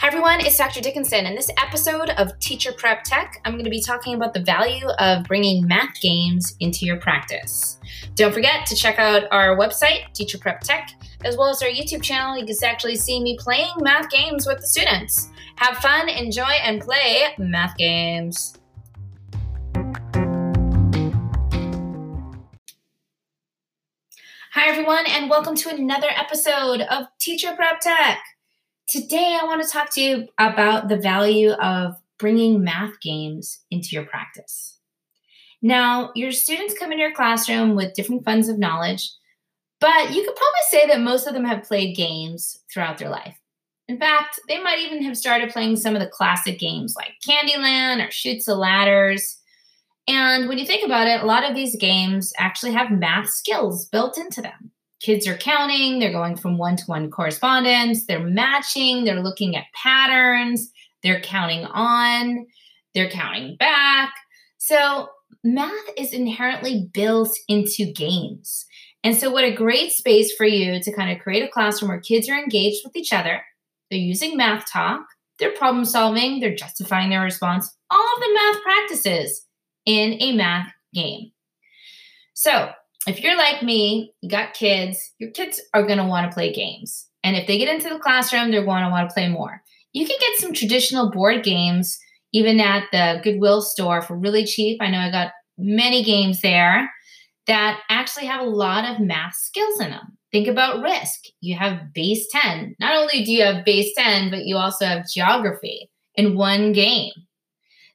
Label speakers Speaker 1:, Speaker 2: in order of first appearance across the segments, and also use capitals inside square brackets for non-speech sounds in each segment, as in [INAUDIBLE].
Speaker 1: Hi everyone, it's Dr. Dickinson. In this episode of Teacher Prep Tech, I'm going to be talking about the value of bringing math games into your practice. Don't forget to check out our website, Teacher Prep Tech, as well as our YouTube channel. You can actually see me playing math games with the students. Have fun, enjoy, and play math games. Hi everyone, and welcome to another episode of Teacher Prep Tech. Today, I want to talk to you about the value of bringing math games into your practice. Now, your students come into your classroom with different funds of knowledge, but you could probably say that most of them have played games throughout their life. In fact, they might even have started playing some of the classic games like Candyland or Chutes and Ladders. And when you think about it, a lot of these games actually have math skills built into them kids are counting, they're going from one to one correspondence, they're matching, they're looking at patterns, they're counting on, they're counting back. So, math is inherently built into games. And so, what a great space for you to kind of create a classroom where kids are engaged with each other. They're using math talk, they're problem solving, they're justifying their response, all of the math practices in a math game. So, if you're like me, you got kids, your kids are going to want to play games. And if they get into the classroom, they're going to want to play more. You can get some traditional board games even at the Goodwill store for really cheap. I know I got many games there that actually have a lot of math skills in them. Think about risk. You have base 10. Not only do you have base 10, but you also have geography in one game.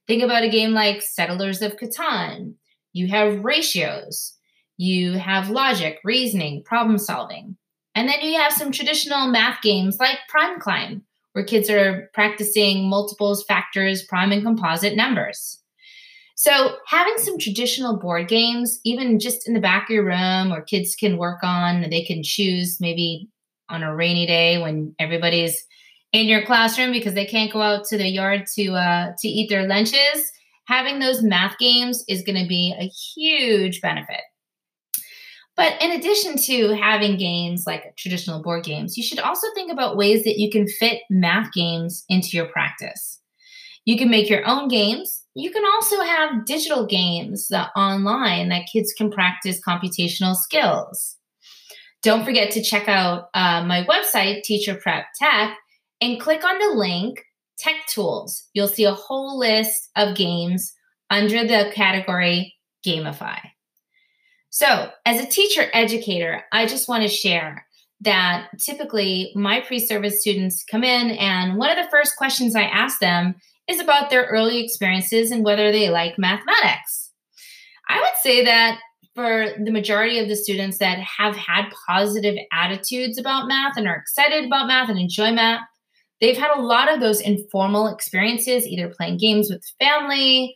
Speaker 1: Think about a game like Settlers of Catan. You have ratios you have logic, reasoning, problem solving. And then you have some traditional math games like Prime Climb, where kids are practicing multiples, factors, prime and composite numbers. So, having some traditional board games, even just in the back of your room, or kids can work on, they can choose maybe on a rainy day when everybody's in your classroom because they can't go out to the yard to uh, to eat their lunches. Having those math games is going to be a huge benefit. But in addition to having games like traditional board games, you should also think about ways that you can fit math games into your practice. You can make your own games. You can also have digital games that online that kids can practice computational skills. Don't forget to check out uh, my website, Teacher Prep Tech, and click on the link Tech Tools. You'll see a whole list of games under the category Gamify. So, as a teacher educator, I just want to share that typically my pre service students come in, and one of the first questions I ask them is about their early experiences and whether they like mathematics. I would say that for the majority of the students that have had positive attitudes about math and are excited about math and enjoy math, they've had a lot of those informal experiences, either playing games with family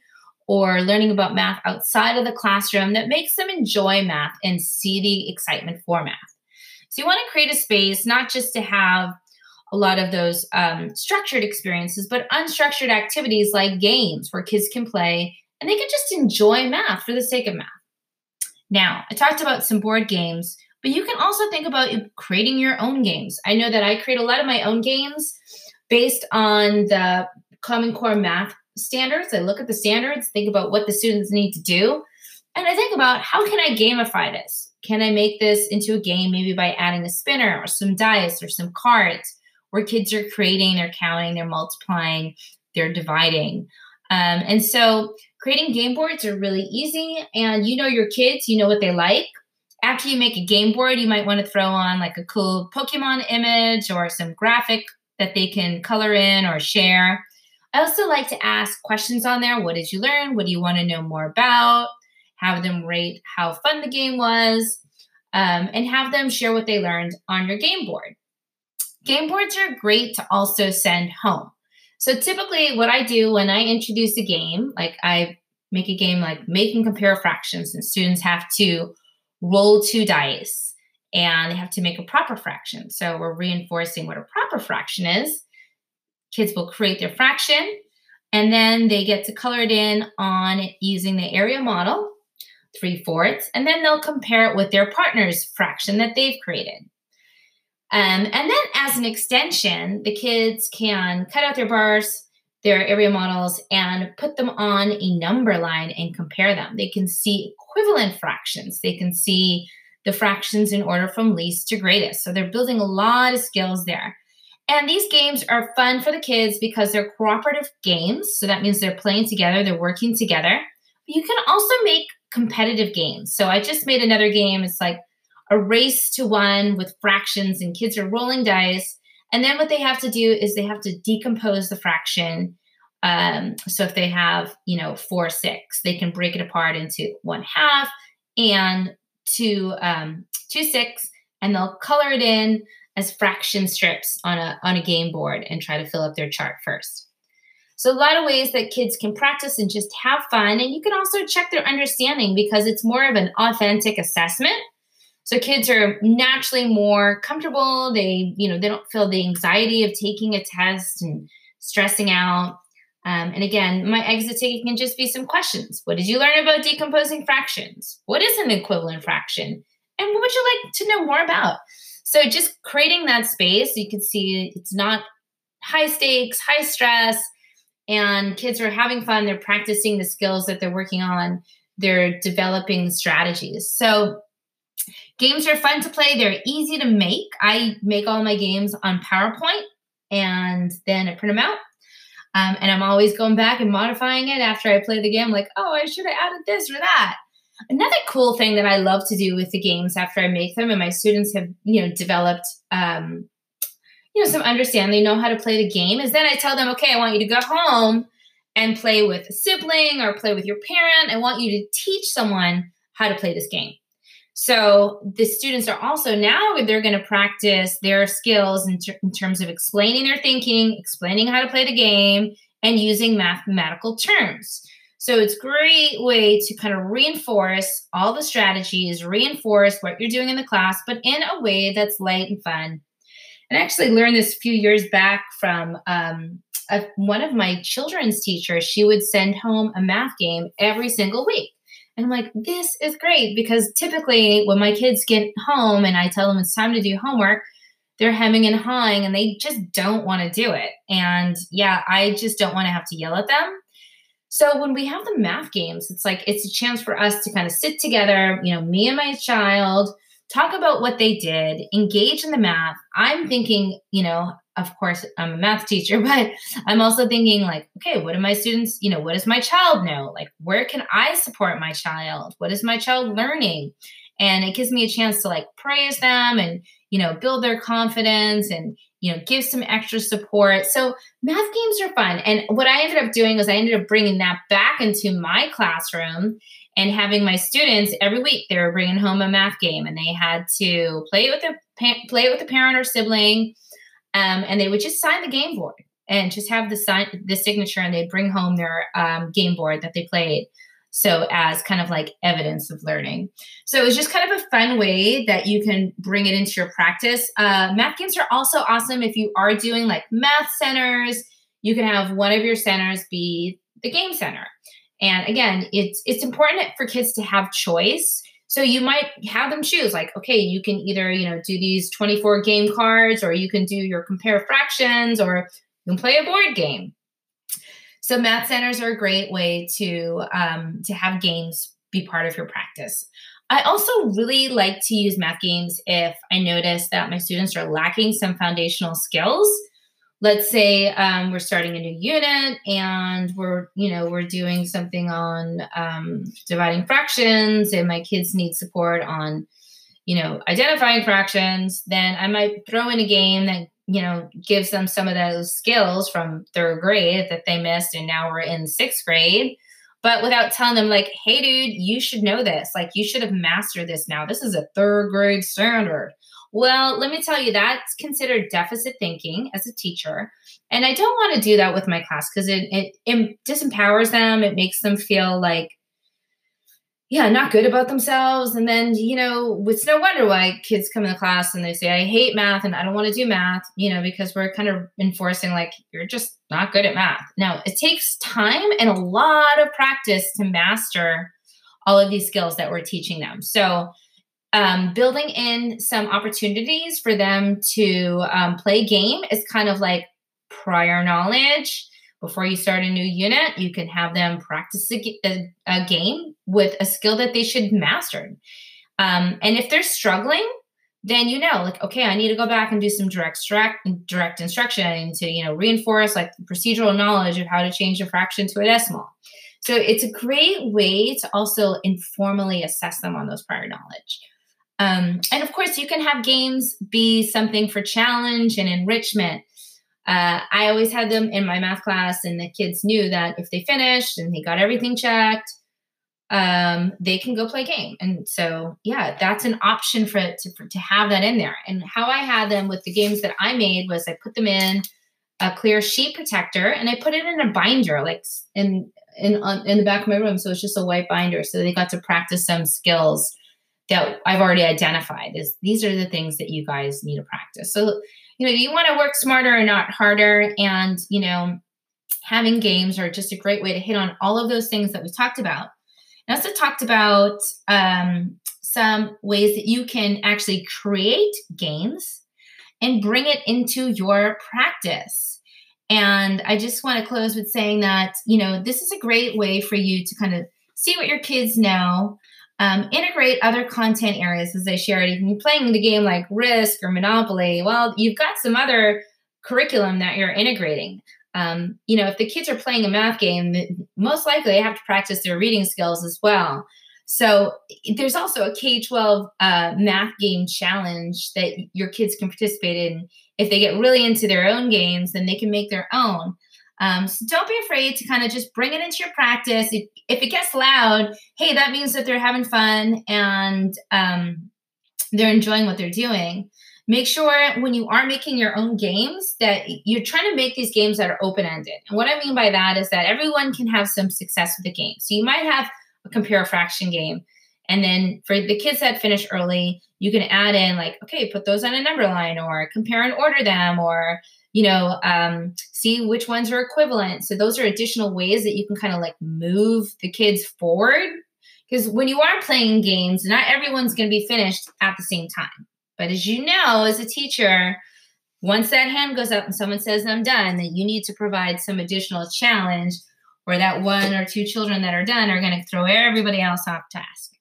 Speaker 1: or learning about math outside of the classroom that makes them enjoy math and see the excitement for math. So, you want to create a space not just to have a lot of those um, structured experiences, but unstructured activities like games where kids can play and they can just enjoy math for the sake of math. Now, I talked about some board games, but you can also think about creating your own games. I know that I create a lot of my own games based on the Common Core math standards. I look at the standards, think about what the students need to do, and I think about how can I gamify this? Can I make this into a game maybe by adding a spinner or some dice or some cards where kids are creating, they're counting, they're multiplying, they're dividing. Um, and so creating game boards are really easy, and you know your kids, you know what they like. After you make a game board, you might want to throw on like a cool Pokemon image or some graphic that they can color in or share. I also like to ask questions on there. What did you learn? What do you want to know more about? Have them rate how fun the game was, um, and have them share what they learned on your game board. Game boards are great to also send home. So typically, what I do when I introduce a game, like I make a game like make and compare fractions, and students have to roll two dice and they have to make a proper fraction. So we're reinforcing what a proper fraction is kids will create their fraction and then they get to color it in on using the area model, three fourths, and then they'll compare it with their partner's fraction that they've created. Um, and then as an extension, the kids can cut out their bars, their area models, and put them on a number line and compare them. They can see equivalent fractions. They can see the fractions in order from least to greatest. So they're building a lot of skills there. And these games are fun for the kids because they're cooperative games. So that means they're playing together, they're working together. You can also make competitive games. So I just made another game. It's like a race to one with fractions, and kids are rolling dice. And then what they have to do is they have to decompose the fraction. Um, so if they have, you know, four, six, they can break it apart into one half and two, um, two six, and they'll color it in as fraction strips on a on a game board and try to fill up their chart first. So a lot of ways that kids can practice and just have fun, and you can also check their understanding because it's more of an authentic assessment so kids are naturally more comfortable. They, you know, they don't feel the anxiety of taking a test and stressing out. Um, and again, my exit ticket can just be some questions. What did you learn about decomposing fractions? What is an equivalent fraction? And what would you like to know more about? So just creating that space, you can see it's not high stakes, high stress, and kids are having fun. They're practicing the skills that they're working on. They're developing strategies. So Games are fun to play, they're easy to make. I make all my games on PowerPoint and then I print them out. Um, and I'm always going back and modifying it after I play the game, like, oh, I should have added this or that. Another cool thing that I love to do with the games after I make them, and my students have, you know, developed, um, you know, some understanding, they know how to play the game, is then I tell them, okay, I want you to go home and play with a sibling or play with your parent. I want you to teach someone how to play this game. So the students are also now they're going to practice their skills in, ter- in, terms of explaining their thinking, explaining how to play the game, and using mathematical terms. So it's a great way to kind of reinforce all the strategies, reinforce what you're doing in the class, but in a way that's light and fun. And I actually learned this a few years back from um, a, one of my children's teachers. She would send home a math game every single week. And I'm like, this is great because typically when my kids get home and I tell them it's time to do homework, they're hemming and hawing and they just don't want to do it. And yeah, I just don't want to have to yell at them. So when we have the math games, it's like it's a chance for us to kind of sit together, you know, me and my child, talk about what they did, engage in the math. I'm mm-hmm. thinking, you know, of course, I'm a math teacher, [LAUGHS] but I'm also thinking, like, okay, what do my students, you know, what does my child know? Like, where can I support my child? What is my child learning? And it gives me a chance to like praise them and, you know, build their confidence and, you know, give some extra support. So math games are fun. And what I ended up doing was I ended up bringing that back into my classroom and having my students every week they were bringing home a math game and they had to play it with a play it with a parent or sibling um, and they would just sign the game board and just have the sign the signature and they'd bring home their um, game board that they played so as kind of like evidence of learning. So it was just kind of a fun way that you can bring it into your practice. Uh, math games are also awesome if you are doing like math centers. You can have one of your centers be the game center. And again it's it's important for kids to have choice. So you might have them choose like, okay, you can either, you know, do these 24 game cards or you can do your compare fractions or you can play a board game. So math centers are a great way to um, to have games be part of your practice. I also really like to use math games if I notice that my students are lacking some foundational skills let's say um, we're starting a new unit and we're you know we're doing something on um, dividing fractions and my kids need support on you know identifying fractions then i might throw in a game that you know gives them some of those skills from third grade that they missed and now we're in sixth grade but without telling them like hey dude you should know this like you should have mastered this now this is a third grade standard well, let me tell you, that's considered deficit thinking as a teacher. And I don't want to do that with my class because it, it, it disempowers them. It makes them feel like, yeah, not good about themselves. And then, you know, it's no wonder why kids come in the class and they say, I hate math and I don't want to do math, you know, because we're kind of enforcing like, you're just not good at math. Now, it takes time and a lot of practice to master all of these skills that we're teaching them. So, um, building in some opportunities for them to um, play game is kind of like prior knowledge. Before you start a new unit, you can have them practice a, a, a game with a skill that they should master. Um, and if they're struggling, then you know, like, okay, I need to go back and do some direct direct instruction to, you know, reinforce like procedural knowledge of how to change a fraction to a decimal. So it's a great way to also informally assess them on those prior knowledge. Um, and of course, you can have games be something for challenge and enrichment. Uh, I always had them in my math class, and the kids knew that if they finished and they got everything checked, um, they can go play game. And so, yeah, that's an option for to, for, to have that in there. And how I had them with the games that I made was I put them in a clear sheet protector and I put it in a binder, like in in on, in the back of my room. So it's just a white binder. So they got to practice some skills that I've already identified is these are the things that you guys need to practice. So, you know, you want to work smarter and not harder. And, you know, having games are just a great way to hit on all of those things that we talked about. I also talked about um, some ways that you can actually create games and bring it into your practice. And I just want to close with saying that, you know, this is a great way for you to kind of see what your kids know um, integrate other content areas, as I shared. If you're playing the game like Risk or Monopoly, well, you've got some other curriculum that you're integrating. Um, you know, if the kids are playing a math game, most likely they have to practice their reading skills as well. So there's also a K 12 uh, math game challenge that your kids can participate in. If they get really into their own games, then they can make their own. Um, so don't be afraid to kind of just bring it into your practice. If, if, it gets loud, hey, that means that they're having fun and um, they're enjoying what they're doing. Make sure when you are making your own games that you're trying to make these games that are open ended. And what I mean by that is that everyone can have some success with the game. So you might have a compare fraction game. And then for the kids that finish early, you can add in like, okay, put those on a number line or compare and order them or you know, um, see which ones are equivalent. So those are additional ways that you can kind of like move the kids forward. Because when you are playing games, not everyone's going to be finished at the same time. But as you know, as a teacher, once that hand goes up and someone says, I'm done, that you need to provide some additional challenge or that one or two children that are done are going to throw everybody else off task.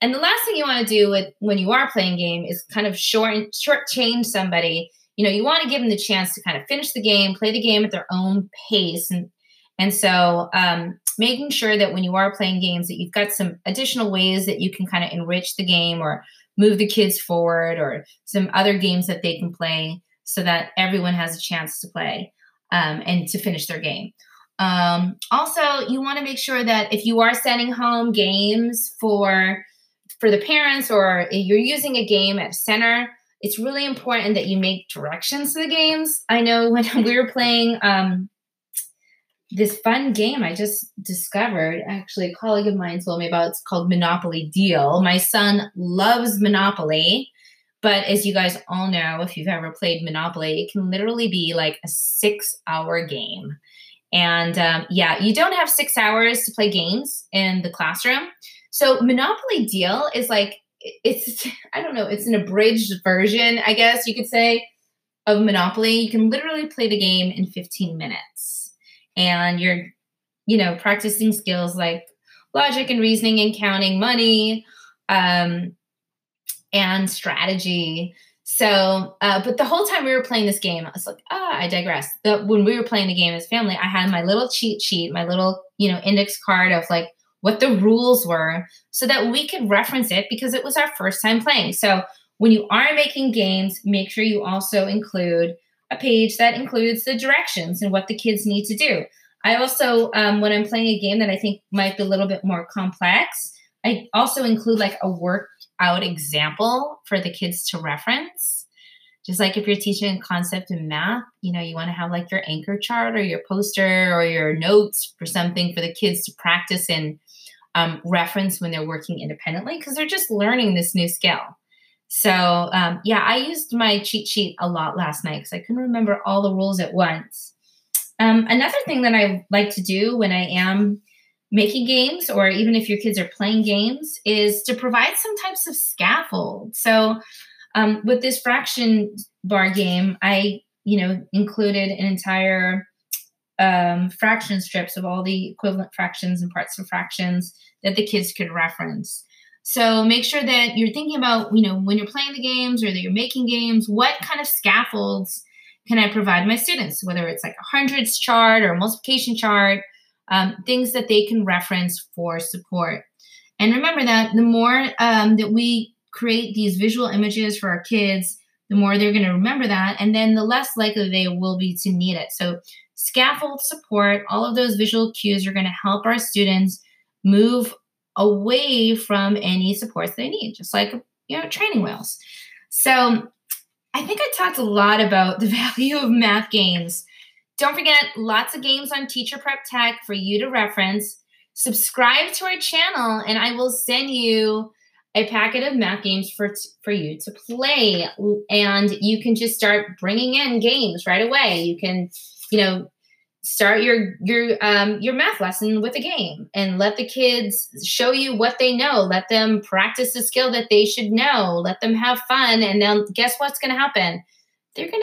Speaker 1: And the last thing you want to do with when you are playing game is kind of short short change somebody you know, you want to give them the chance to kind of finish the game, play the game at their own pace. And, and so um, making sure that when you are playing games that you've got some additional ways that you can kind of enrich the game or move the kids forward or some other games that they can play so that everyone has a chance to play um, and to finish their game. Um, also, you want to make sure that if you are sending home games for for the parents or you're using a game at center, it's really important that you make directions to the games. I know when [LAUGHS] we were playing um, this fun game I just discovered, actually, a colleague of mine told me about. It's called Monopoly Deal. My son loves Monopoly. But as you guys all know, if you've ever played Monopoly, it can literally be like a six hour game. And um, yeah, you don't have six hours to play games in the classroom. So Monopoly Deal is like it's I don't know, it's an abridged version, I guess you could say, of Monopoly. You can literally play the game in 15 minutes. And you're, you know, practicing skills like logic and reasoning and counting money um, and strategy. So, uh, but the whole time we were playing this game, I was like, ah, I digress. The, when we were playing the game as family, I had my little cheat sheet, my little, you know, index card of like what the rules were so that we could reference it because it was our first time playing. So when you are making games, make sure you also include a page that includes the directions and what the kids need to do. I also, um, when I'm playing a game that I think might be a little bit more complex, I also include like a workout example for the kids to reference. Just like if you're teaching a concept in math, you know, you want to have like your anchor chart or your poster or your notes for something for the kids to practice and um, reference when they're working independently because they're just learning this new skill. So, um, yeah, I used my cheat sheet a lot last night because I couldn't remember all the rules at once. Um, another thing that I like to do when I am making games, or even if your kids are playing games, is to provide some types of scaffold. So, um, with this fraction bar game, I you know included an entire um, fraction strips of all the equivalent fractions and parts of fractions that the kids could reference. So make sure that you're thinking about, you know, when you're playing the games or that you're making games, what kind of scaffolds can I provide my students, whether it's like a hundreds chart or a multiplication chart, um, things that they can reference for support. And remember that the more um, that we create these visual images for our kids, the more they're going to remember that, and then the less likely they will be to need it. So, scaffold support, all of those visual cues are going to help our students move away from any supports they need, just like you know training wheels. So, I think I talked a lot about the [LAUGHS] value of math games. Don't forget, lots of games on Teacher Prep Tech for you to reference. Subscribe to our channel, and I will send you a packet of math games for for you to play and you can just start bringing in games right away you can you know start your your um your math lesson with a game and let the kids show you what they know. Let them practice the skill that they should know. Let them have fun and then guess what's going to happen? They're going